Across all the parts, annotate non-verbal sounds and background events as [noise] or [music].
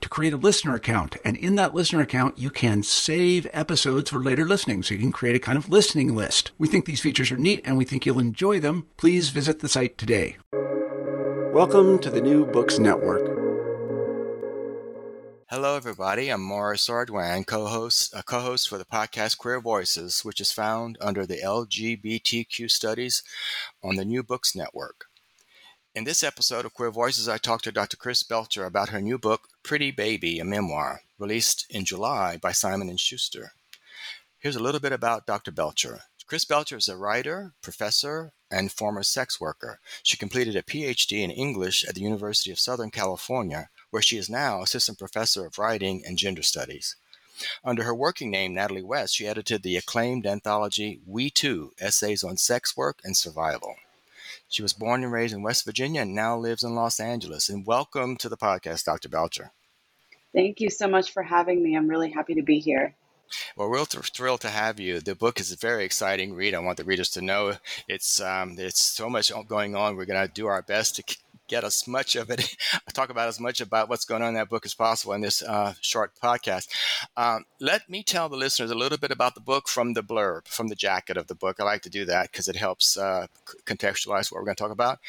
to create a listener account. And in that listener account, you can save episodes for later listening. So you can create a kind of listening list. We think these features are neat and we think you'll enjoy them. Please visit the site today. Welcome to the New Books Network. Hello, everybody. I'm Morris Ordwang, co-host, a co-host for the podcast Queer Voices, which is found under the LGBTQ Studies on the New Books Network. In this episode of Queer Voices, I talked to Dr. Chris Belcher about her new book, Pretty Baby, a memoir, released in July by Simon & Schuster. Here's a little bit about Dr. Belcher. Chris Belcher is a writer, professor, and former sex worker. She completed a PhD in English at the University of Southern California, where she is now assistant professor of writing and gender studies. Under her working name, Natalie West, she edited the acclaimed anthology We Too Essays on Sex Work and Survival. She was born and raised in West Virginia and now lives in Los Angeles. And welcome to the podcast, Dr. Belcher. Thank you so much for having me. I'm really happy to be here. Well, we're thrilled to have you. The book is a very exciting read. I want the readers to know it's um, it's so much going on. We're going to do our best to get as much of it, [laughs] talk about as much about what's going on in that book as possible in this uh, short podcast. Um, let me tell the listeners a little bit about the book from the blurb, from the jacket of the book. I like to do that because it helps uh, contextualize what we're going to talk about.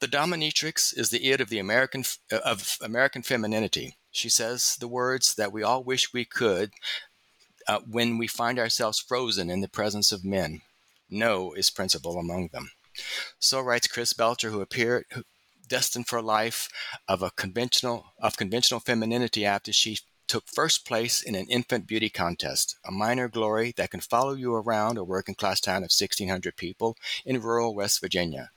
The dominatrix is the id of the American of American femininity. She says the words that we all wish we could uh, when we find ourselves frozen in the presence of men. No is principal among them. So writes Chris Belcher, who appeared, destined for a life of a conventional of conventional femininity after she took first place in an infant beauty contest, a minor glory that can follow you around a working class town of 1,600 people in rural West Virginia.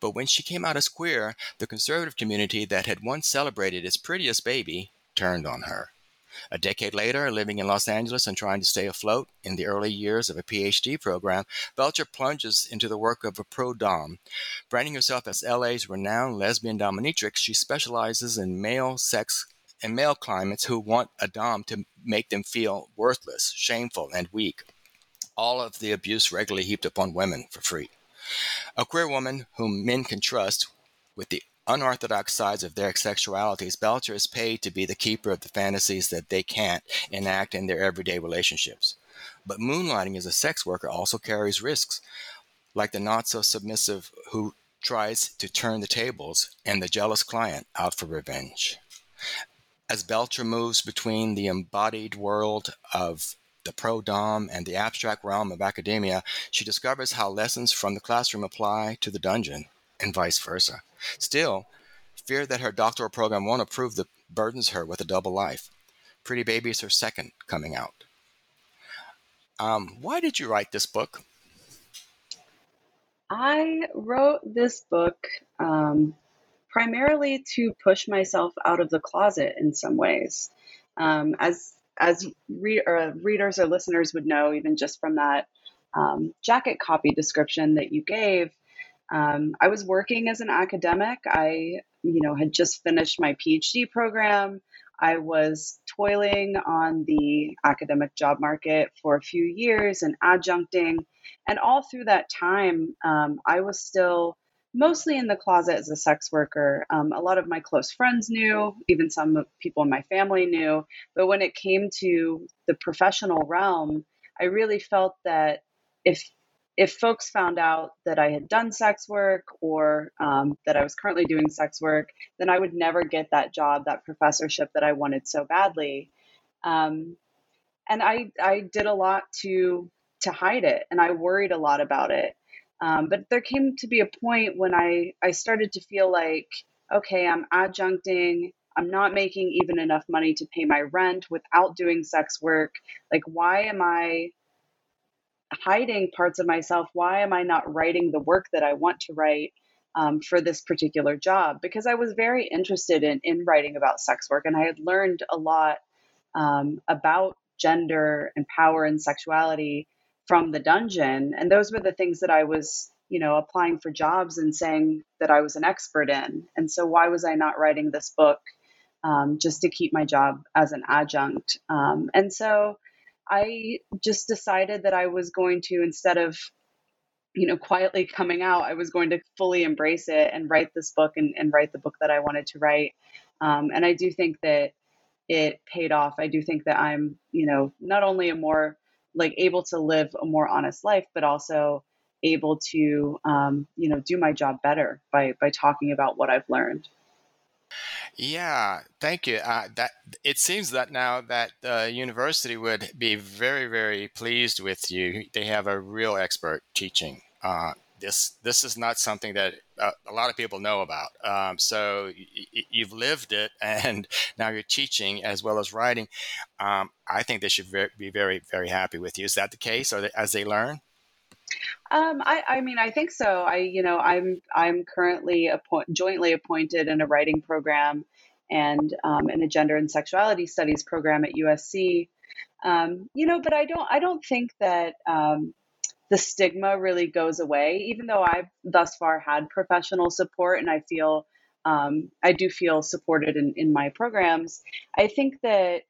But when she came out as queer, the conservative community that had once celebrated its prettiest baby turned on her. A decade later, living in Los Angeles and trying to stay afloat in the early years of a PhD program, Belcher plunges into the work of a pro dom. Branding herself as LA's renowned lesbian dominatrix, she specializes in male sex and male climates who want a dom to make them feel worthless, shameful, and weak. All of the abuse regularly heaped upon women for free. A queer woman whom men can trust with the unorthodox sides of their sexualities, Belcher is paid to be the keeper of the fantasies that they can't enact in their everyday relationships. But moonlighting as a sex worker also carries risks, like the not so submissive who tries to turn the tables and the jealous client out for revenge. As Belcher moves between the embodied world of the pro dom and the abstract realm of academia, she discovers how lessons from the classroom apply to the dungeon and vice versa. Still, fear that her doctoral program won't approve the burdens her with a double life. Pretty Baby is her second coming out. Um, why did you write this book? I wrote this book um, primarily to push myself out of the closet in some ways. Um, as as re- readers or listeners would know, even just from that um, jacket copy description that you gave, um, I was working as an academic. I, you know, had just finished my PhD program. I was toiling on the academic job market for a few years and adjuncting. And all through that time, um, I was still mostly in the closet as a sex worker. Um, a lot of my close friends knew, even some people in my family knew. But when it came to the professional realm, I really felt that if if folks found out that I had done sex work or um, that I was currently doing sex work, then I would never get that job, that professorship that I wanted so badly. Um, and I I did a lot to to hide it, and I worried a lot about it. Um, but there came to be a point when I I started to feel like, okay, I'm adjuncting. I'm not making even enough money to pay my rent without doing sex work. Like, why am I hiding parts of myself? Why am I not writing the work that I want to write um, for this particular job? Because I was very interested in, in writing about sex work and I had learned a lot um, about gender and power and sexuality from the dungeon. And those were the things that I was, you know, applying for jobs and saying that I was an expert in. And so why was I not writing this book um, just to keep my job as an adjunct? Um, and so I just decided that I was going to, instead of, you know, quietly coming out, I was going to fully embrace it and write this book and, and write the book that I wanted to write. Um, and I do think that it paid off. I do think that I'm, you know, not only a more like able to live a more honest life, but also able to, um, you know, do my job better by by talking about what I've learned. Yeah, thank you. Uh, that it seems that now that the university would be very, very pleased with you. They have a real expert teaching. Uh, this this is not something that uh, a lot of people know about. Um, so y- you've lived it, [laughs] and now you're teaching as well as writing. Um, I think they should be very, very happy with you. Is that the case, or as they learn? Um, I, I mean, I think so. I, you know, I'm I'm currently appoint, jointly appointed in a writing program and um, in a gender and sexuality studies program at USC. Um, you know, but I don't I don't think that um, the stigma really goes away. Even though I've thus far had professional support, and I feel um, I do feel supported in, in my programs. I think that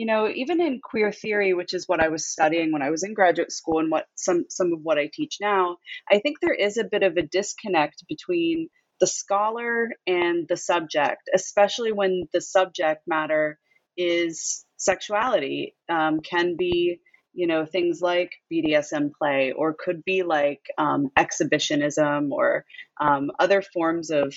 you know, even in queer theory, which is what I was studying when I was in graduate school and what some some of what I teach now, I think there is a bit of a disconnect between the scholar and the subject, especially when the subject matter is sexuality, um, can be you know things like BDSM play, or could be like um, exhibitionism or um, other forms of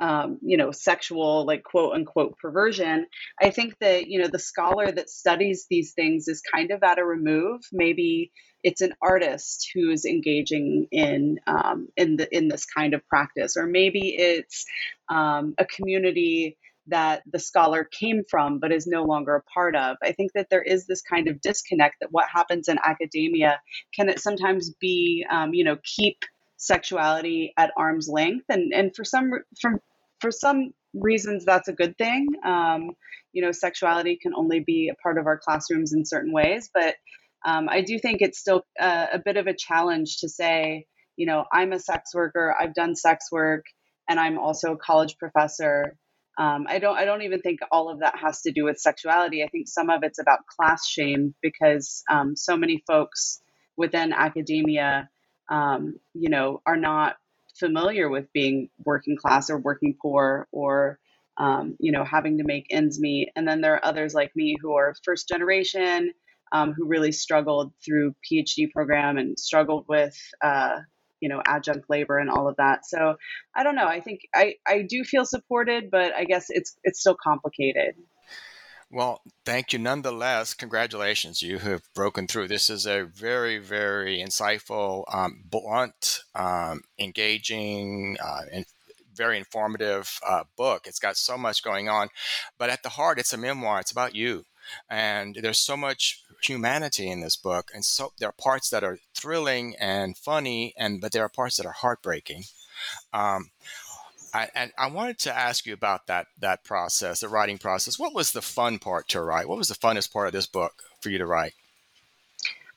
um, you know, sexual, like quote unquote perversion. I think that, you know, the scholar that studies these things is kind of at a remove. Maybe it's an artist who's engaging in um, in the in this kind of practice, or maybe it's um, a community that the scholar came from but is no longer a part of. I think that there is this kind of disconnect that what happens in academia can it sometimes be, um, you know, keep sexuality at arm's length and and for some from for some reasons that's a good thing. Um, you know, sexuality can only be a part of our classrooms in certain ways, but um, I do think it's still a, a bit of a challenge to say, you know, I'm a sex worker, I've done sex work, and I'm also a college professor. Um, I don't. I don't even think all of that has to do with sexuality. I think some of it's about class shame because um, so many folks within academia, um, you know, are not familiar with being working class or working poor or um, you know having to make ends meet. And then there are others like me who are first generation um, who really struggled through phd program and struggled with uh, you know adjunct labor and all of that. So i don't know. I think i i do feel supported but i guess it's it's still complicated well, thank you nonetheless. Congratulations. You have broken through. This is a very, very insightful, um, blunt, um, engaging, uh, and very informative uh, book. It's got so much going on. But at the heart, it's a memoir. It's about you. And there's so much humanity in this book. And so there are parts that are thrilling and funny, and but there are parts that are heartbreaking. Um, I, and I wanted to ask you about that that process, the writing process. What was the fun part to write? What was the funnest part of this book for you to write?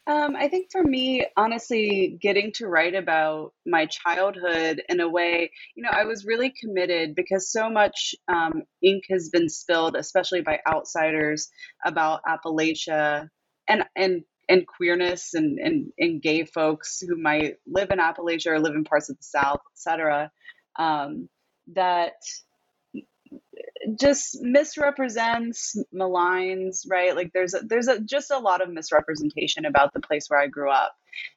Um, I think for me, honestly, getting to write about my childhood in a way, you know, I was really committed because so much um, ink has been spilled, especially by outsiders, about Appalachia and and and queerness and, and, and gay folks who might live in Appalachia or live in parts of the South, et cetera, um, that just misrepresents, maligns, right? Like there's a, there's a, just a lot of misrepresentation about the place where I grew up,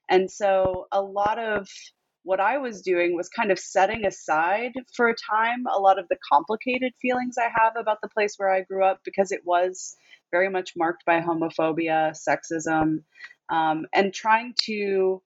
and so a lot of what I was doing was kind of setting aside for a time a lot of the complicated feelings I have about the place where I grew up because it was very much marked by homophobia, sexism, um, and trying to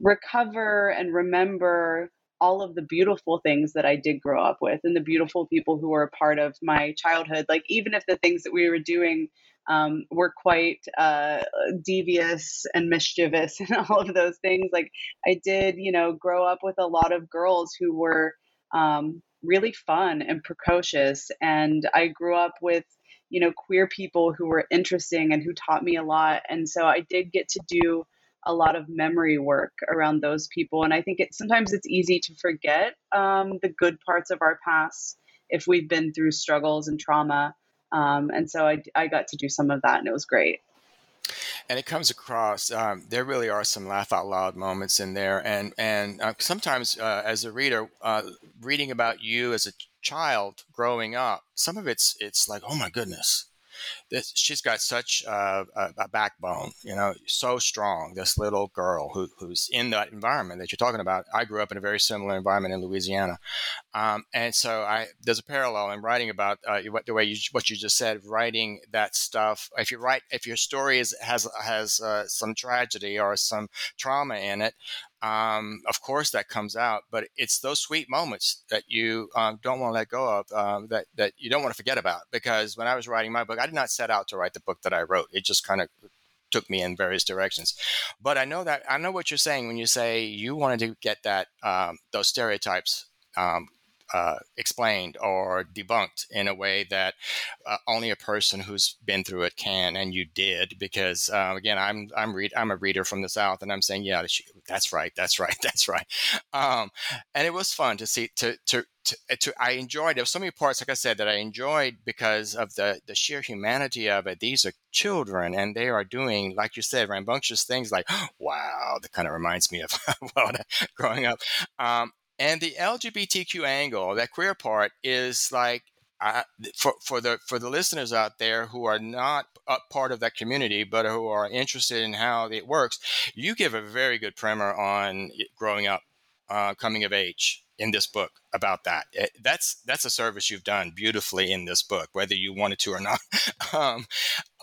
recover and remember all of the beautiful things that I did grow up with and the beautiful people who were a part of my childhood. Like, even if the things that we were doing um, were quite uh, devious and mischievous [laughs] and all of those things, like, I did, you know, grow up with a lot of girls who were um, really fun and precocious. And I grew up with, you know, queer people who were interesting and who taught me a lot. And so I did get to do a lot of memory work around those people. And I think it sometimes it's easy to forget um, the good parts of our past if we've been through struggles and trauma. Um, and so I, I got to do some of that, and it was great. And it comes across. Um, there really are some laugh out loud moments in there, and and uh, sometimes uh, as a reader, uh, reading about you as a child growing up, some of it's it's like, oh my goodness, this, she's got such a, a, backbone, you know, so strong. This little girl who, who's in that environment that you're talking about. I grew up in a very similar environment in Louisiana, um, and so I there's a parallel in writing about uh, what, the way you what you just said, writing that stuff. If you write, if your story is, has has uh, some tragedy or some trauma in it, um, of course that comes out, but it's those sweet moments that you um, don't want to let go of, um, that that you don't want to forget about. Because when I was writing my book, I did not set out to write the book that I wrote. It just kind of took me in various directions. But I know that I know what you're saying when you say you wanted to get that um, those stereotypes um, uh, explained or debunked in a way that uh, only a person who's been through it can, and you did. Because uh, again, I'm I'm read I'm a reader from the South, and I'm saying, yeah, that's right, that's right, [laughs] that's right. Um, and it was fun to see to to. To, to, I enjoyed there were so many parts like I said that I enjoyed because of the the sheer humanity of it these are children and they are doing like you said rambunctious things like [gasps] wow that kind of reminds me of [laughs] growing up um, and the LGBTQ angle, that queer part, is like uh, for for the for the listeners out there who are not part of that community but who are interested in how it works, you give a very good primer on growing up, uh, coming of age in this book about that. It, that's that's a service you've done beautifully in this book, whether you wanted to or not. [laughs] um,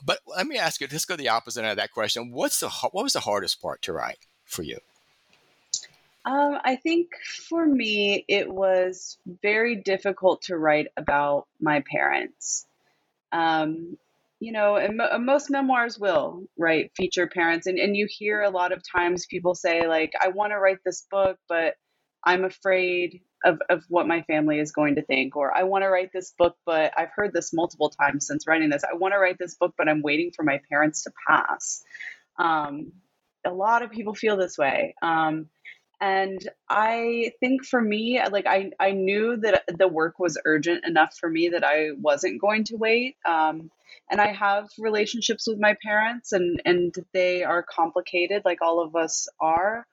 but let me ask you. Let's go the opposite of that question. What's the what was the hardest part to write for you? Um, I think for me, it was very difficult to write about my parents. Um, you know, and mo- most memoirs will, right, feature parents. And, and you hear a lot of times people say, like, I want to write this book, but I'm afraid of, of what my family is going to think. Or I want to write this book, but I've heard this multiple times since writing this. I want to write this book, but I'm waiting for my parents to pass. Um, a lot of people feel this way. Um, and i think for me like i i knew that the work was urgent enough for me that i wasn't going to wait. Um, and i have relationships with my parents and and they are complicated like all of us are.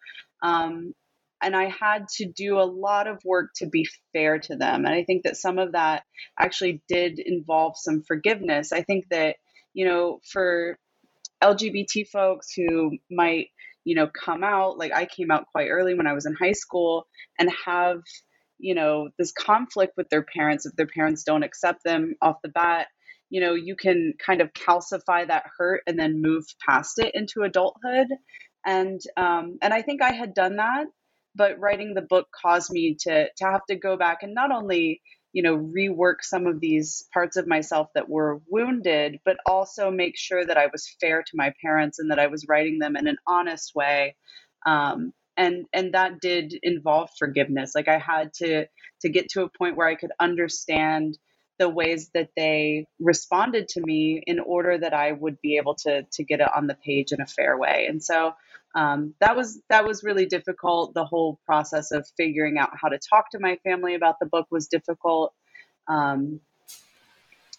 Um, and i had to do a lot of work to be fair to them. And i think that some of that actually did involve some forgiveness. I think that you know for lgbt folks who might you know, come out. Like I came out quite early when I was in high school and have, you know, this conflict with their parents if their parents don't accept them off the bat. You know, you can kind of calcify that hurt and then move past it into adulthood. And um, and I think I had done that, but writing the book caused me to to have to go back and not only you know rework some of these parts of myself that were wounded but also make sure that i was fair to my parents and that i was writing them in an honest way. Um, and and that did involve forgiveness. Like i had to to get to a point where i could understand the ways that they responded to me in order that i would be able to to get it on the page in a fair way. And so um, that was that was really difficult. The whole process of figuring out how to talk to my family about the book was difficult. Um,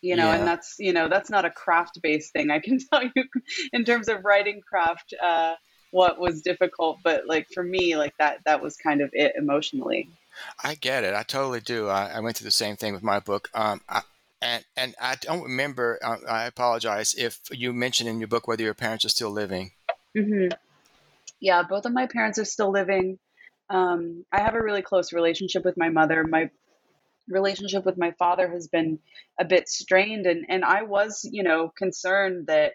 you know Yeah. and that's you know that's not a craft based thing i can [laughs] tell you in terms of writing craft uh what was difficult but like for me like that that was kind of it emotionally I get it. I totally do. I, I went through the same thing with my book. Um, I, and and I don't remember. Uh, I apologize if you mentioned in your book whether your parents are still living. hmm yeah both of my parents are still living. Um i have a really close relationship with my mother. My relationship with my father has been a bit strained and and I was, you know, concerned that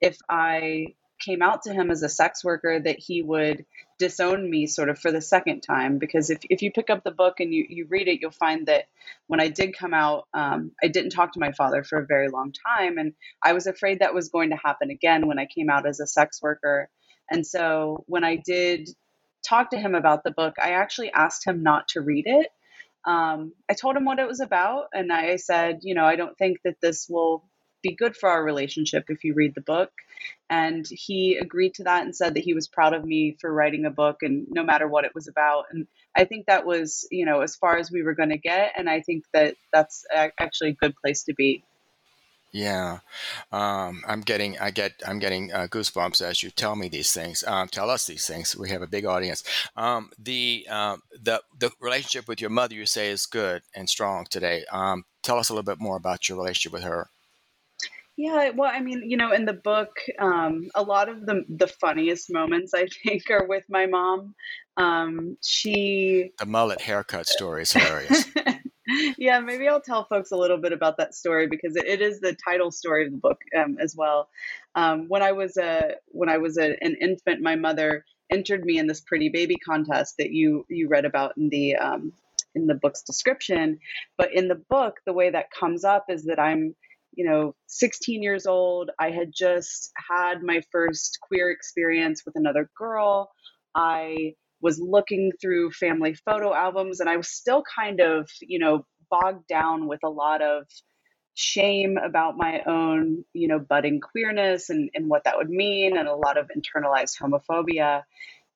if I came out to him as a sex worker that he would disown me sort of for the second time. Because if, if you pick up the book and you, you read it you'll find that when i did come out um, i didn't talk to my father for a very long time and i was afraid that was going to happen again when i came out as a sex worker and so when i did talk to him about the book i actually asked him not to read it um, I told him what it was about, and I said, you know, I don't think that this will be good for our relationship if you read the book. And he agreed to that and said that he was proud of me for writing a book and no matter what it was about. And I think that was, you know, as far as we were going to get. And I think that that's actually a good place to be. Yeah, um, I'm getting I get I'm getting uh, goosebumps as you tell me these things. Um, tell us these things. We have a big audience. Um, the um, the the relationship with your mother you say is good and strong today. Um, tell us a little bit more about your relationship with her. Yeah, well, I mean, you know, in the book, um, a lot of the the funniest moments I think are with my mom. Um, she The mullet haircut story is hilarious. [laughs] yeah, maybe I'll tell folks a little bit about that story because it, it is the title story of the book um, as well. Um, when I was a when I was a, an infant, my mother entered me in this pretty baby contest that you you read about in the um, in the book's description. But in the book, the way that comes up is that I'm you know 16 years old. I had just had my first queer experience with another girl. I was looking through family photo albums and I was still kind of, you know, bogged down with a lot of shame about my own, you know, budding queerness and, and what that would mean and a lot of internalized homophobia.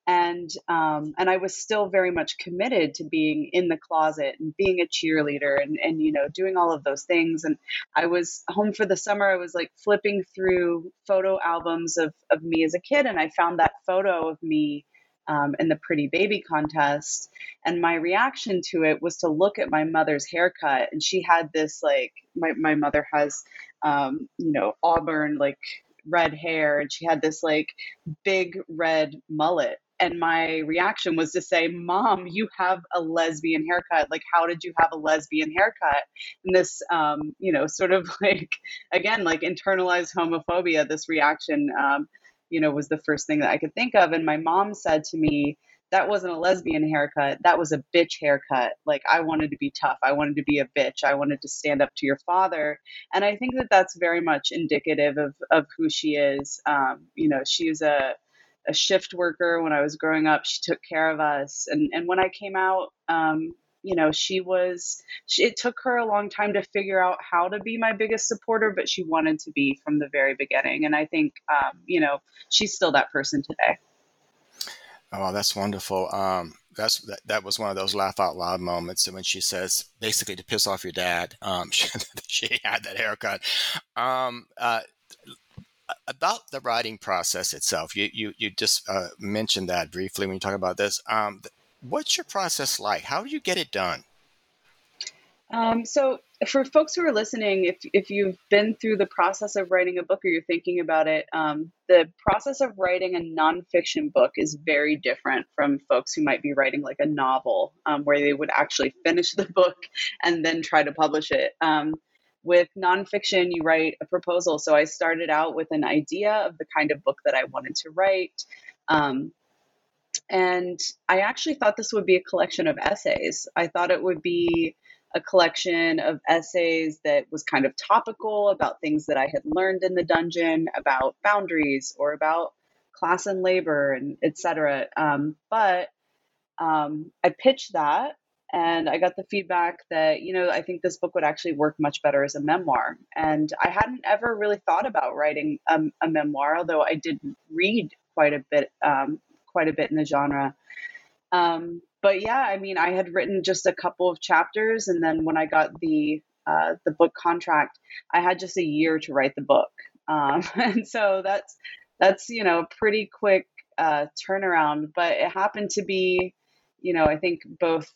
And um, and I was still very much committed to being in the closet and being a cheerleader and, and you know doing all of those things. And I was home for the summer. I was like flipping through photo albums of of me as a kid, and I found that photo of me um, in the Pretty Baby contest. And my reaction to it was to look at my mother's haircut. And she had this, like, my, my mother has, um, you know, auburn, like, red hair. And she had this, like, big red mullet. And my reaction was to say, Mom, you have a lesbian haircut. Like, how did you have a lesbian haircut? And this, um, you know, sort of [laughs] like, again, like internalized homophobia, this reaction. Um, you know, was the first thing that I could think of. And my mom said to me, that wasn't a lesbian haircut. That was a bitch haircut. Like, I wanted to be tough. I wanted to be a bitch. I wanted to stand up to your father. And I think that that's very much indicative of, of who she is. Um, you know, she was a, a shift worker when I was growing up. She took care of us. And, and when I came out, um, you know, she was, she, it took her a long time to figure out how to be my biggest supporter, but she wanted to be from the very beginning. And I think, um, you know, she's still that person today. Oh, that's wonderful. Um, that's that, that was one of those laugh out loud moments when she says basically to piss off your dad. Um, [laughs] she, she had that haircut. Um, uh, about the writing process itself, you you you just uh, mentioned that briefly when you talk about this. Um, what's your process like? How do you get it done? Um, so, for folks who are listening, if, if you've been through the process of writing a book or you're thinking about it, um, the process of writing a nonfiction book is very different from folks who might be writing like a novel, um, where they would actually finish [laughs] the book and then try to publish it. Um, with nonfiction, you write a proposal. So, I started out with an idea of the kind of book that I wanted to write. Um, and I actually thought this would be a collection of essays. I thought it would be a collection of essays that was kind of topical about things that I had learned in the dungeon, about boundaries or about class and labor and etc. Um, but um, I pitched that and I got the feedback that, you know, I think this book would actually work much better as a memoir. And I hadn't ever really thought about writing a, a memoir, although I did read quite a bit, um, quite a bit in the genre. Um, but yeah, I mean, I had written just a couple of chapters, and then when I got the uh, the book contract, I had just a year to write the book, um, [laughs] and so that's that's you know a pretty quick uh, turnaround. But it happened to be, you know, I think both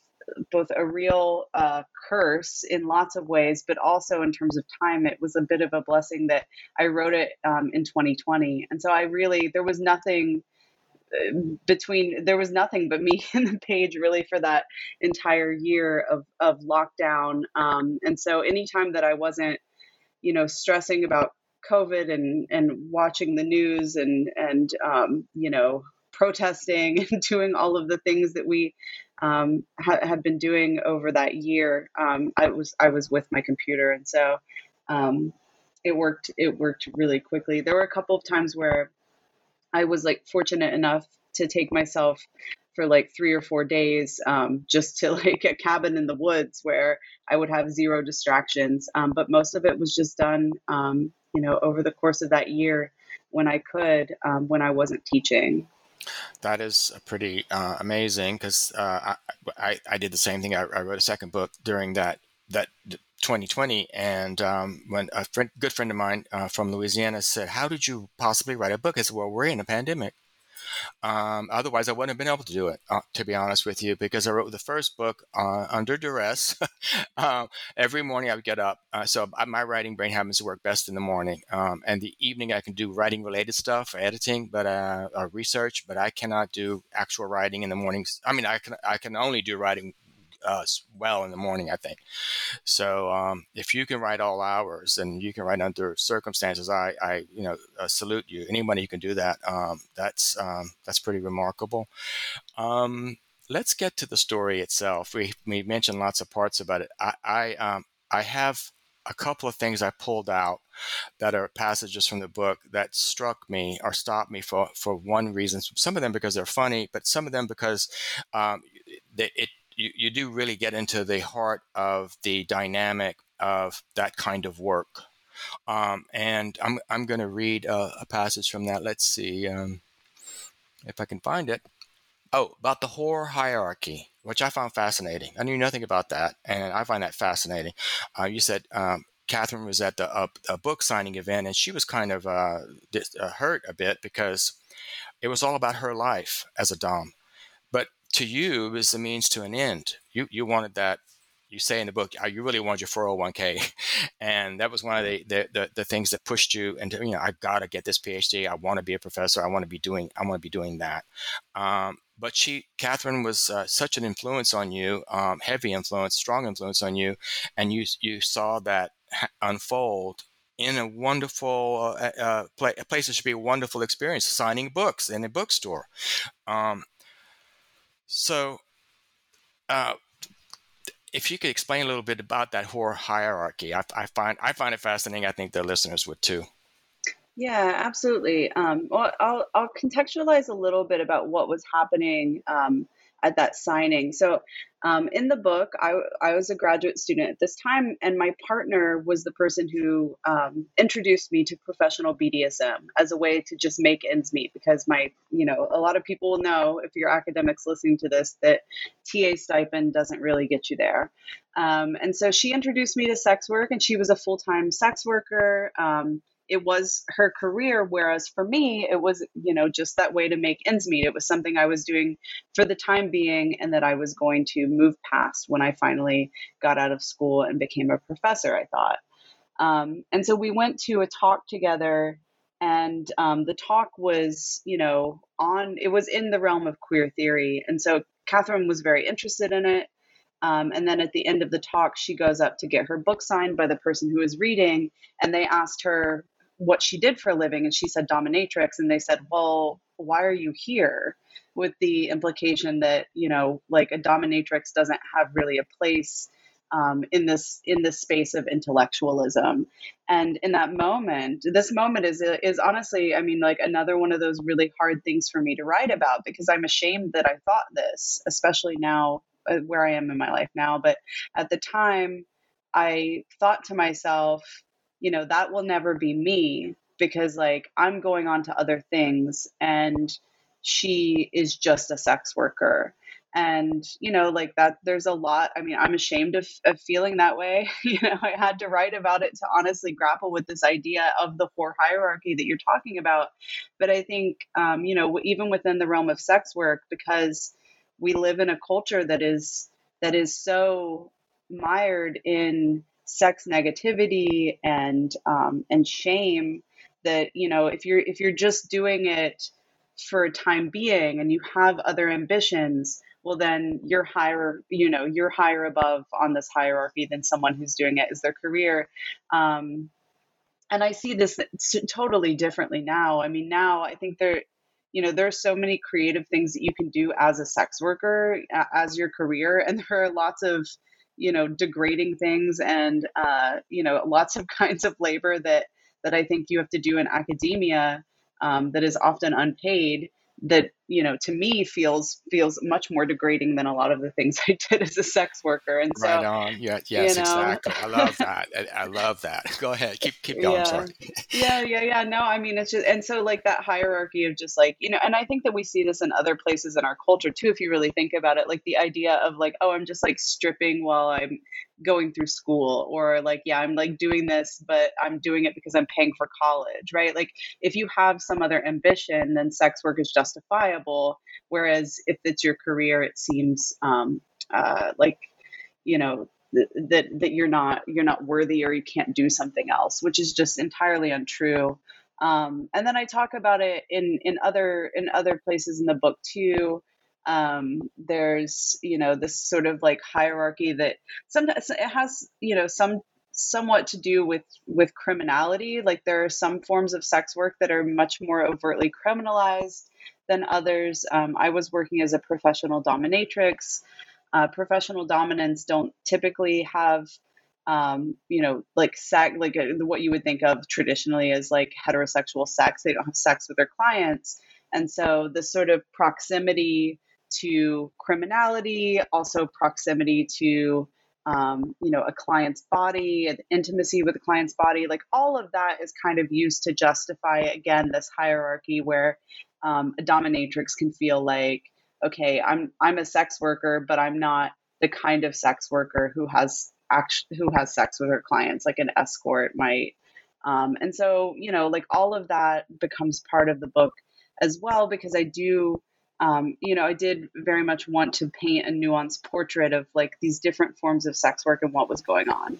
both a real uh, curse in lots of ways, but also in terms of time, it was a bit of a blessing that I wrote it um, in 2020. And so I really, there was nothing between, there was nothing but me [laughs] and the page really for that entire year of, of lockdown. Um, and so anytime that I wasn't, you know, stressing about COVID and, and watching the news and, and, um, you know, protesting [laughs] and doing all of the things that we um, ha- have been doing over that year. Um, I was I was with my computer, and so um, it worked. It worked really quickly. There were a couple of times where I was like fortunate enough to take myself for like three or four days um, just to [laughs] like a cabin in the woods where I would have zero distractions. Um, but most of it was just done, um, you know, over the course of that year when I could, um, when I wasn't teaching. That is pretty uh, amazing because uh, I, I, I did the same thing. I, I, wrote a second book during that that 2020, and um, when a friend, good friend of mine uh, from Louisiana said, "How did you possibly write a book?" I said, "Well, we're in a pandemic." Um, otherwise, I wouldn't have been able to do it, uh, to be honest with you, because I wrote the first book uh, under duress. uh, [laughs] every morning I would get up. Uh, so my writing brain happens to work best in the morning. Um, and the evening I can do writing related stuff, editing, but uh, research, but I cannot do actual writing in the mornings. I mean, I can, I can only do writing uh, well in the morning, I think. So um, if you can write all hours and you can write under circumstances, I, I you know, uh, salute you. Anybody who can do that, um, that's um, that's pretty remarkable. Um, let's get to the story itself. We, we mentioned lots of parts about it. I I, um, I have a couple of things I pulled out that are passages from the book that struck me or stopped me for, for one reason. Some of them because they're funny, but some of them because um, it you, you do really get into the heart of the dynamic of that kind of work. Um, and I'm, I'm going to read a, a, passage from that. Let's see um, if I can find it. Oh, about the whore hierarchy, which I found fascinating. I knew nothing about that, and I find that fascinating. Uh, you said um, Catherine was at the a book signing event, and she was kind of uh, uh, hurt a bit because it was all about her life as a dom to you is the means to an end. You you wanted that. You say in the book, uh, you really wanted your 401k, [laughs] and that was one of the the, the, the things that pushed you into you know I got to get this PhD. I want to be a professor. I want to be doing I want to be doing that. Um, but she, Catherine, was uh, such an influence on you, um, heavy influence, strong influence on you, and you you saw that unfold in a wonderful uh, uh, play, a place that should be a wonderful experience, signing books in a bookstore. Um, so, uh, if you could explain a little bit about that whore hierarchy, I, I, find I find it fascinating. I think the listeners would too. Yeah, absolutely. Um, well, I'll, I'll contextualize a little bit about what was happening um, at that signing. So, um, in the book, I, I was a graduate student at this time, and my partner was the person who um, introduced me to professional BDSM as a way to just make ends meet. Because my, you know, a lot of people know if you're academics listening to this that TA stipend doesn't really get you there. Um, and so she introduced me to sex work, and she was a full time sex worker. Um, it was her career whereas for me it was you know just that way to make ends meet. It was something i was doing for the time being and that i was going to move past when i finally got out of school and became a professor i thought. Um, and so we went to a talk together and um, the talk was you know on it was in the realm of queer theory. And so catherine was very interested in it. Um, and then at the end of the talk, she goes up to get her book signed by the person who is reading. And they asked her, what she did for a living and she said dominatrix and they said well why are you here? With the implication that you know like a dominatrix doesn't have really a place um, in this in this space of intellectualism. And in that moment this moment is is honestly i mean like another one of those really hard things for me to write about because i'm ashamed that i thought this especially now uh, where i am in my life now. But at the time i thought to myself you know, that will never be me because like I'm going on to other things and she is just a sex worker. and you know like that there's a lot i mean i'm ashamed of, of feeling that way [laughs] you know i had to write about it to honestly grapple with this idea of the whore hierarchy that you're talking about but i think um, you know even within the realm of sex work because we live in a culture that is that is so mired in sex negativity and um, and shame that you know if you're if you're just doing it for a time being and you have other ambitions well then you're higher you know you're higher above on this hierarchy than someone who's doing it as their career. Um, and i see this totally differently now. I mean now i think there you know there's so many creative things that you can do as a sex worker as your career and there are lots of you know degrading things and uh, you know lots of [laughs] kinds of labor that that i think you have to do in academia um, that is often unpaid that you know to me feels feels much more degrading than a lot of the things [laughs] I did as a sex worker. And so, right on, yeah, yes, you know, exactly. I love that. I, love that. Go ahead, keep keep going. Yeah. Sorry. yeah, yeah, yeah. No, I mean it's just and so like that hierarchy of just like you know, and I think that we see this in other places in our culture too. If you really think about it, like the idea of like, oh, I'm just like stripping while I'm going through school or like yeah i'm like doing this but i'm doing it because i'm paying for college right like if you have some other ambition then sex work is justifiable whereas if it's your career it seems um, uh, like you know th- that that you're not you're not worthy or you can't do something else which is just entirely untrue. Um, and then i talk about it in in other in other places in the book too. Um, there's you know this sort of like hierarchy that sometimes it has you know some somewhat to do with with criminality. Like there are some forms of sex work that are much more overtly criminalized than others. Um, i was working as a professional dominatrix. Uh, professional dominants don't typically have um, you know like sex like uh, what you would think of traditionally as like heterosexual sex. They don't have sex with their clients. And so the sort of proximity to criminality, also proximity to um, you know a client's body intimacy with a client's body like all of that is kind of used to justify again this hierarchy where um, a dominatrix can feel like okay i'm i'm a sex worker but i'm not the kind of sex worker who has actually who has sex with her clients like an escort might um, and so you know like all of that becomes part of the book as well because i do um, you know, I did very much want to paint a nuanced portrait of like these different forms of sex work and what was going on.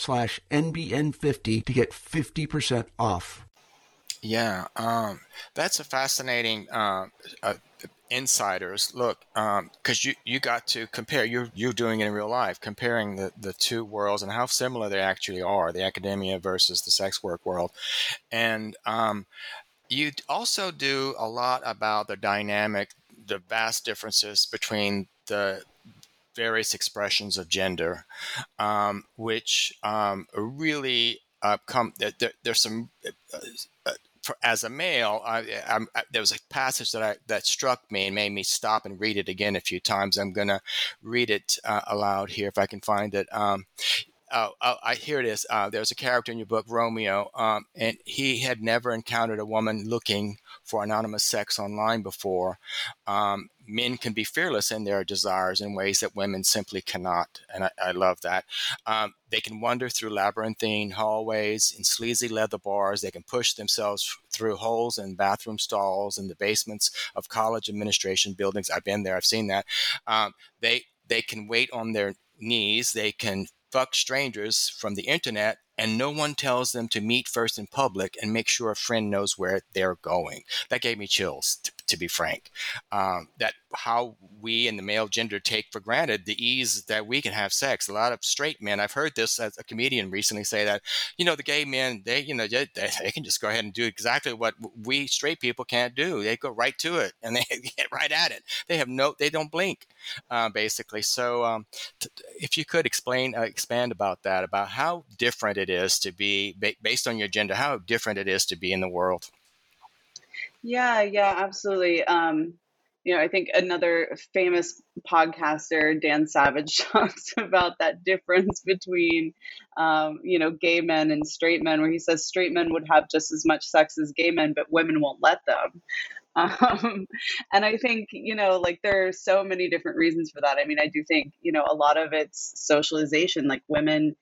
slash NBN50 to get 50% off. Yeah, um, that's a fascinating uh, uh, insiders look because um, you you got to compare you're you're doing it in real life comparing the the two worlds and how similar they actually are the academia versus the sex work world and um, you also do a lot about the dynamic the vast differences between the various expressions of gender, um, which um, really uh, come. There, there's some. Uh, uh, for, as a male, I, I, I, there was a passage that I, that struck me and made me stop and read it again a few times. I'm going to read it uh, aloud here if I can find it. Um, oh, oh, I hear it is. Uh, there's a character in your book, Romeo, um, and he had never encountered a woman looking for anonymous sex online before. Um, men can be fearless in their desires in ways that women simply cannot. And I, I love that. Um, they can wander through labyrinthine hallways in sleazy leather bars. They can push themselves through holes in bathroom stalls in the basements of college administration buildings. I've been there, I've seen that. Um, they, they can wait on their knees, they can fuck strangers from the internet and no one tells them to meet first in public and make sure a friend knows where they're going. That gave me chills, to, to be frank. Um, that how we in the male gender take for granted the ease that we can have sex. A lot of straight men, I've heard this as a comedian recently say that, you know, the gay men, they, you know, they, they can just go ahead and do exactly what we straight people can't do. They go right to it and [laughs] they get right at it. They have no, they don't blink, uh, basically. So, um, t- if you could explain, uh, expand about that, about how different it is to be based on your gender, how different it is to be in the world. Yeah, yeah, absolutely. Um, you know, I think another famous podcaster, Dan Savage, [laughs] talks about that difference between, um, you know, gay men and straight men, where he says straight men would have just as much sex as gay men, but women won't let them. [laughs] Um, and I think, you know, like there are so many different reasons for that. I mean, I do think, you know, a lot of it's socialization, like women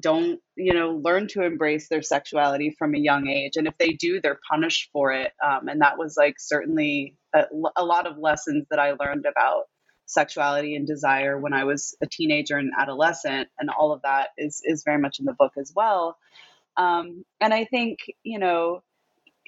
don't you know learn to embrace their sexuality from a young age. And if they do they're punished for it. Um, and that was like certainly a, a, lot of lessons that i learned about sexuality and desire when i was a teenager and adolescent. And all of that is is very much in the book as well. Um, and i think you know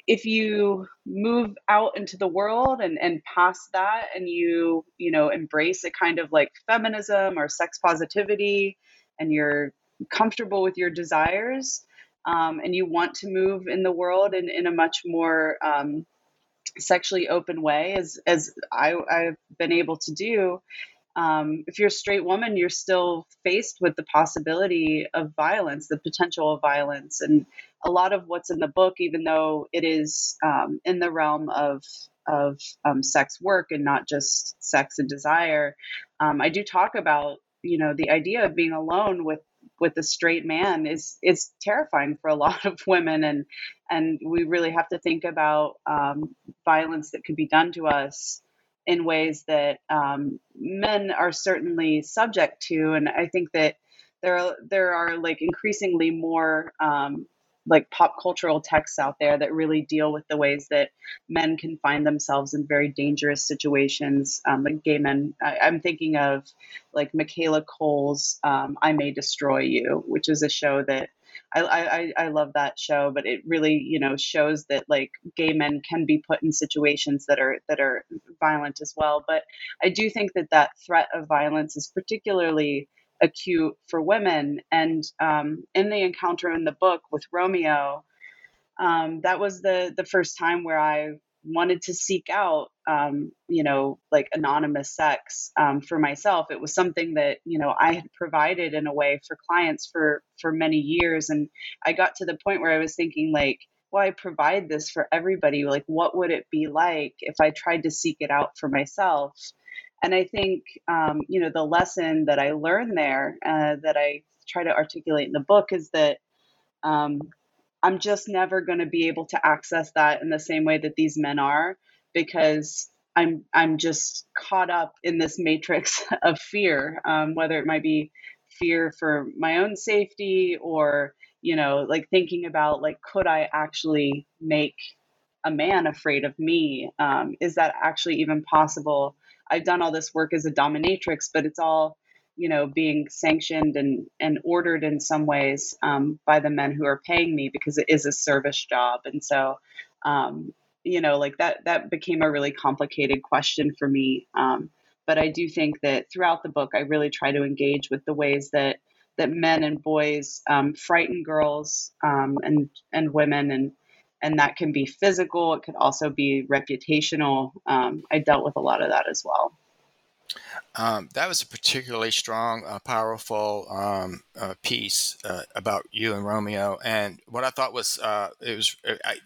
if you move out into the world and, and past that and you you know embrace a kind of like feminism or sex positivity and you're comfortable with your desires um, and you want to move in the world in, in a much more um, sexually open way as as I, I've been able to do. Um, if you're a straight woman, you're still faced with the possibility of violence, the potential of violence, and a lot of what's in the book, even though it is um, in the realm of of um, sex work and not just sex and desire, um, I do talk about you know the idea of being alone with with a straight man is is terrifying for a [laughs] lot of women. And and we really have to think about um, violence that could be done to us in ways that um, men are certainly subject to. And i think that there are there are like increasingly more um, like pop cultural texts out there that really deal with the ways that men can find themselves in very dangerous situations. Um, like gay men, I, am thinking of like Michaela Coel's um, "I May Destroy You," which is a show that I, I I love that show, but it really you know shows that like gay men can be put in situations that are that are violent as well. But I do think that that threat of violence is particularly acute for women. And um, in the encounter in the book with Romeo, um, that was the the first time where I wanted to seek out, um, you know, like anonymous sex um, for myself. It was something that you know I had provided in a way for clients for for many years, and I got to the point where I was thinking like. Well, I provide this for everybody. Like, what would it be like if I tried to seek it out for myself? And I think, um, you know, the lesson that I learned there uh, that I try to articulate in the book is that um, I'm just never going to be able to access that in the same way that these men are because I'm I'm just caught up in this matrix [laughs] of fear, um, whether it might be fear for my own safety or you know like thinking about like could I actually make a man afraid of me? Um, is that actually even possible? I've done all this work as a dominatrix, but it's all you know being sanctioned and and ordered in some ways um, by the men who are paying me because it is a service job. And so um, you know like that that became a really complicated question for me um, but i do think that throughout the book i really try to engage with the ways that that men and boys um, frighten girls um, and and women and and that can be physical. It could also be reputational. Um, I dealt with a lot of that as well. Um, that was a particularly strong, uh, powerful um, uh, piece uh, about you and Romeo. And what I thought was, uh, it was, I,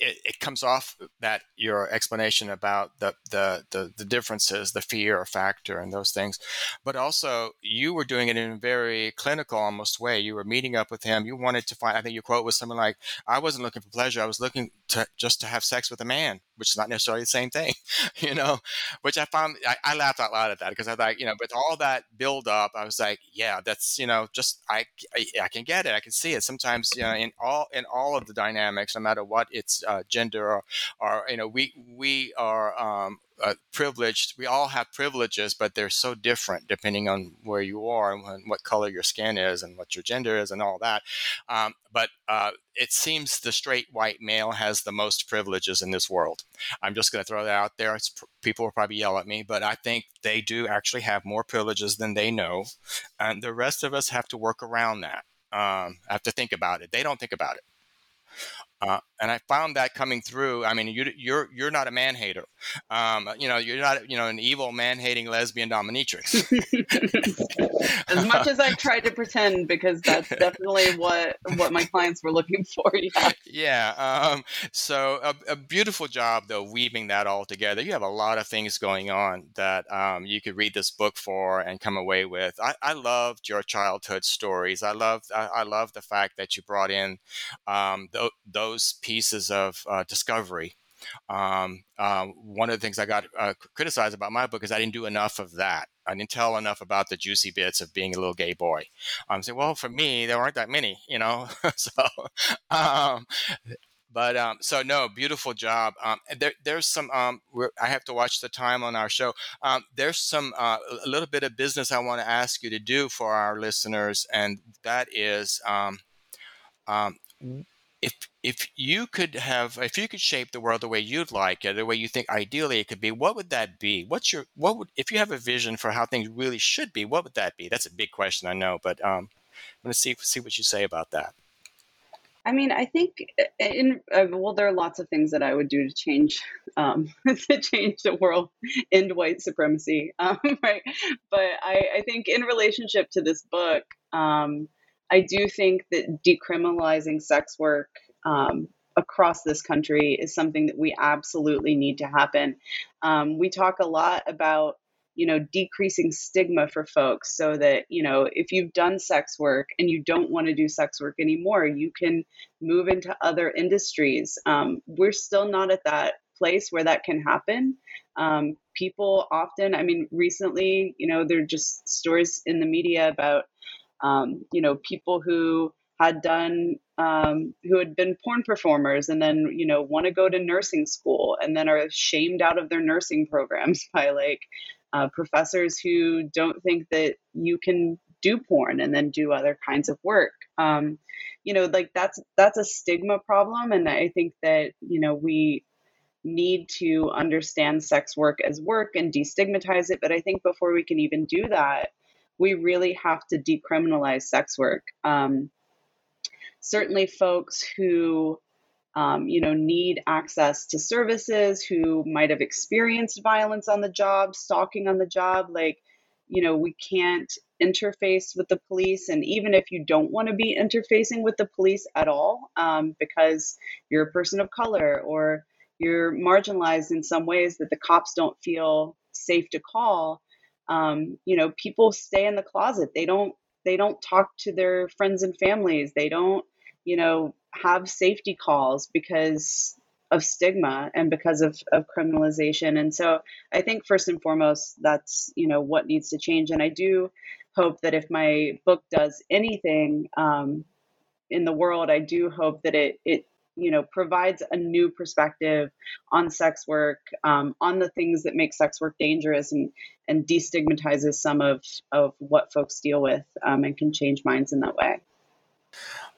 it, it, comes off that your explanation about the, the, the the differences, the fear factor, and those things, but also you were doing it in a very clinical, almost way. You were meeting up with him. You wanted to find. I think your quote was something like, "I wasn't looking for pleasure. I was looking to just to have sex with a man," which is not necessarily the same thing, [laughs] you know. Which I found I, I laughed out loud at that because I thought, you know, with all that build up, I was like, yeah, that's you know, just I, I, I can get it. I can see it. Sometimes you know, in all in all of the dynamics, no matter what it's uh, gender or, or you know we we are um, uh, privileged. We all have privileges, but they're so different depending on where you are and what color your skin is and what your gender is and all that. Um, but uh, it seems the straight white male has the most privileges in this world. I'm just going to throw that out there. It's, people will probably yell at me, but I think they do actually have more privileges than they know, and the rest of us have to work around that. Um, have to think about it. They don't think about it. Uh, and I found that coming through. I mean, you, are you're you're not a man hater. Um, you know, you're not you know an evil man hating lesbian dominatrix. [laughs] as much as I tried to pretend, because that's definitely what what my clients were looking for. [laughs] Yeah. Yeah. Um, so a, a, beautiful job though weaving that all together. You have a lot of things going on that um, you could read this book for and come away with. I, I loved your childhood stories. I love I, I love the fact that you brought in um, th- those those pieces of uh, discovery. Um, um, one of the things I got uh, criticized about my book is I didn't do enough of that. I didn't tell enough about the juicy bits of being a little gay boy. I'm um, saying, well, for me, there aren't that many, you know. [laughs] so, um, but um, so no, beautiful job. Um, there, there's some. I have to watch the time on our show. There's some uh, a little bit of business I want to ask you to do for our listeners, and that is if if you could have if you could shape the world the way you'd like it the way you think ideally it could be what would that be? What's your what would if you have a vision for how things really should be what would that be? That's a big question i know but um i'm going to see see what you say about that. I mean, I think in uh, well, there are lots of things that I would do to change um, [laughs] to change the world, end white supremacy, [laughs] um, right? But I, I think in relationship to this book, um, I do think that decriminalizing sex work um, across this country is something that we absolutely need to happen. Um, we talk a lot about you know decreasing stigma for folks so that you know if you've done sex work and you don't want to do sex work anymore you can move into other industries um, we're still not at that place where that can happen um, people often i mean recently you know there are just stories in the media about um, you know, people who had done um, who had been porn performers and then you know want to go to nursing school and then are shamed out of their nursing programs [laughs] by like uh, professors who don't think that you can do porn and then do other kinds of work. Um, you know like that's that's a stigma problem and i think that you know we need to understand sex work as work and destigmatize it but i think before we can even do that we really have to decriminalize sex work. Um, certainly, folks who um, you know need access to services, who might have experienced violence on the job, stalking on the job, like you know we can't interface with the police and even if you don't want to be interfacing with the police at all um, because you're a person of color or you're marginalized in some ways that the cops don't feel safe to call um, you know people stay in the closet. They don't they don't talk to their friends and families. They don't you know have safety calls because of stigma and because of, of criminalization. And so i think first and foremost that's you know what needs to change. And i do hope that if my book does anything um, in the world i do hope that it it you know provides a new perspective on sex work um, on the things that make sex work dangerous and and destigmatizes some of of what folks deal with um, and can change minds in that way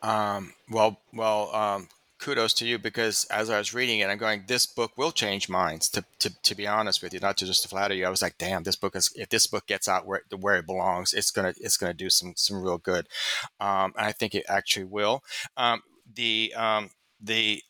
um, well well um, kudos to you because as I was reading it, I'm going, this book will change minds. To, to, to be honest with you, not to just to flatter you, I was like, damn, this book is if this book gets out where where it belongs, it's gonna it's gonna do some some real good. Um, and I think it actually will. Um, the um, the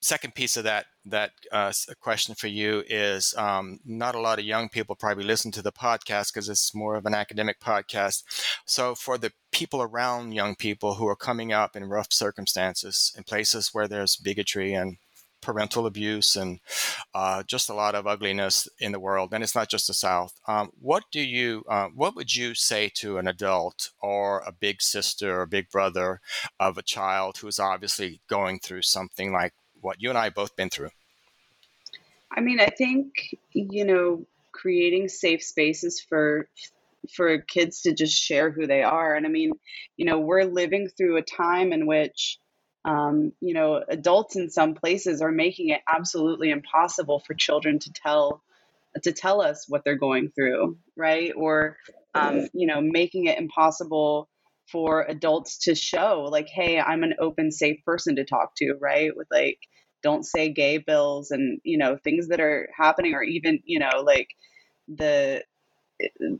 second piece of that that uh, question for you is um, not a lot of young people probably listen to the podcast because it's more of an academic podcast. So for the people around young people who are coming up in rough circumstances in places where there's bigotry and parental abuse and uh, just a lot of ugliness in the world. And it's not just the South. Um, what do you, uh, what would you say to an adult or a big sister or big brother of a child who's obviously going through something like what you and I both been through? I mean, I think you know, creating safe spaces for for kids to just share who they are. And I mean, you know, we're living through a time in which um, you know, adults in some places are making it absolutely impossible for children to tell to tell us what they're going through, right? Or, um, you know, making it impossible for adults to show, like, hey, I'm an open, safe person to talk to, right? With like, don't say gay bills and, you know, things that are happening, or even, you know, like the,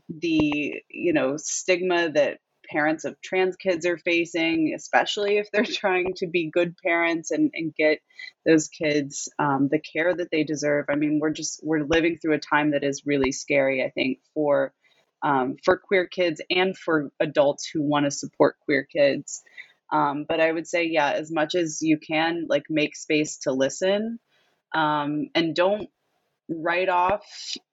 the, you know, stigma that parents of trans kids are facing, especially if they're [laughs] trying to be good parents and, and get those kids um, the care that they deserve. I mean, we're just we're living through a time that is really scary. I think for um, for queer kids and for adults who want to support queer kids. Um, but I would say, yeah, as much as you can, like make space to listen, um, and don't write off,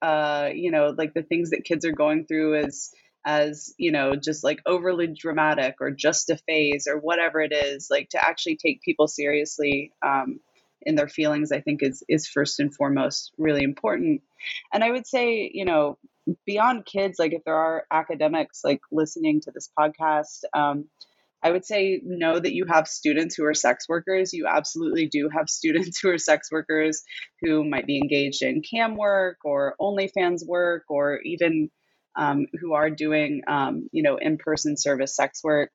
uh, you know, like the things that kids are going through as as you know just like overly dramatic or just a phase or whatever it is like to actually take people seriously um, in their feelings i think is is first and foremost really important and i would say you know beyond kids like if there are academics like listening to this podcast um, I would say know that you have students who are sex workers. You absolutely do have students [laughs] who are sex workers who might be engaged in cam work or OnlyFans work or even um, who are doing um, you know in-person service sex work.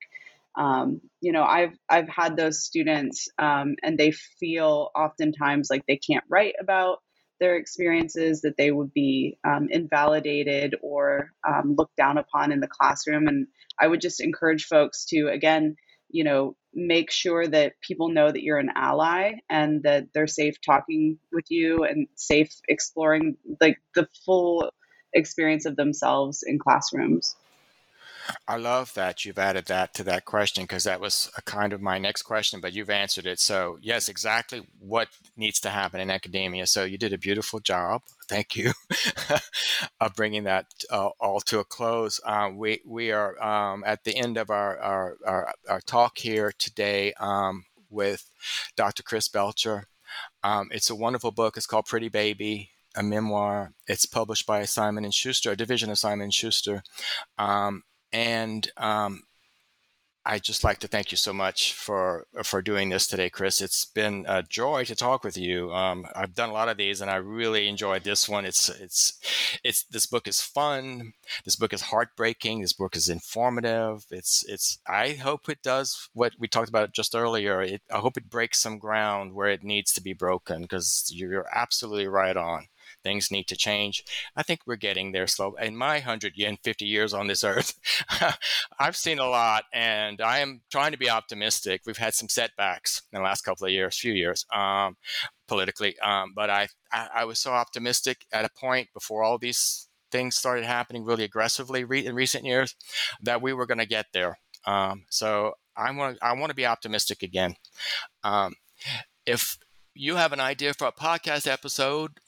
Um, you know i've i've had those students um, and they feel oftentimes like they can't write about their experiences that they would be um, invalidated or um, looked down upon in the classroom. And i would just encourage folks to again you know make sure that people know that you're an ally and that they're safe talking with you and safe exploring like the full experience of themselves in classrooms. I love that you've added that to that question because that was a kind of my next question, but you've answered it. So, yes, exactly what needs to happen in academia. So, you did a beautiful job. Thank you [laughs] of bringing that uh, all to a close. Um, we we are um, at the end of our our, our, our talk here today um, with Dr. Chris Belcher. Um, it's a wonderful book. It's called Pretty Baby a memoir. It's published by Simon and Schuster, a division of Simon and Schuster, um, and um, I just like to thank you so much for for doing this today, Chris. It's been a joy to talk with you. Um, I've done a lot of these, and I really enjoyed this one. It's it's it's this book is fun. This book is heartbreaking. This book is informative. It's it's. I hope it does what we talked about just earlier. It, I hope it breaks some ground where it needs to be broken because you're absolutely right on things need to change. I think we're getting there slow. In my 150 years on this earth, [laughs] I've seen a lot and I am trying to be optimistic. We've had some setbacks in the last couple of years, few years. Um, politically, um, but I, I, I was so optimistic at a point before all these things started happening really aggressively re- in recent years that we were going to get there. Um, so I want I want to be optimistic again. Um, if you have an idea for a podcast episode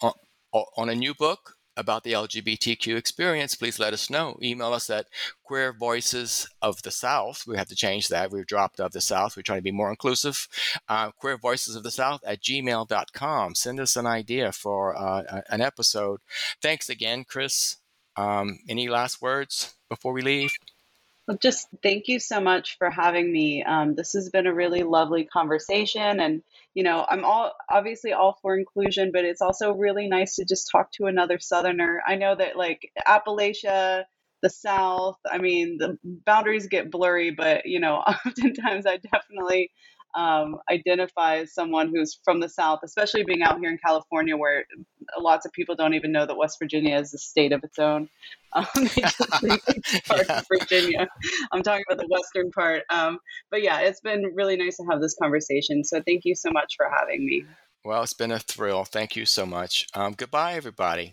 on a new book about the LGBTQ experience, please let us know. Email us at Queer Voices of the South. We have to change that. We've dropped of the South. We're trying to be more inclusive. Uh, Queer Voices of the South at gmail.com. Send us an idea for uh, an episode. Thanks again, Chris. Um, any last words before we leave? Well, just thank you so much for having me. Um, this has been a really lovely conversation, and you know, I'm all obviously all for inclusion, but it's also really nice to just talk to another Southerner. I know that like Appalachia, the South, I mean, the boundaries get blurry, but you know, [laughs] oftentimes I definitely um, identify as someone who's from the South, especially being out here in California, where lots of people don't even know that West Virginia is a state of its own. [laughs] Um, they just think yeah. of Virginia. I'm talking about the western part. Um, but yeah, it's been really nice to have this conversation. So thank you so much for having me. Well, it's been a thrill. Thank you so much. Um, goodbye, everybody.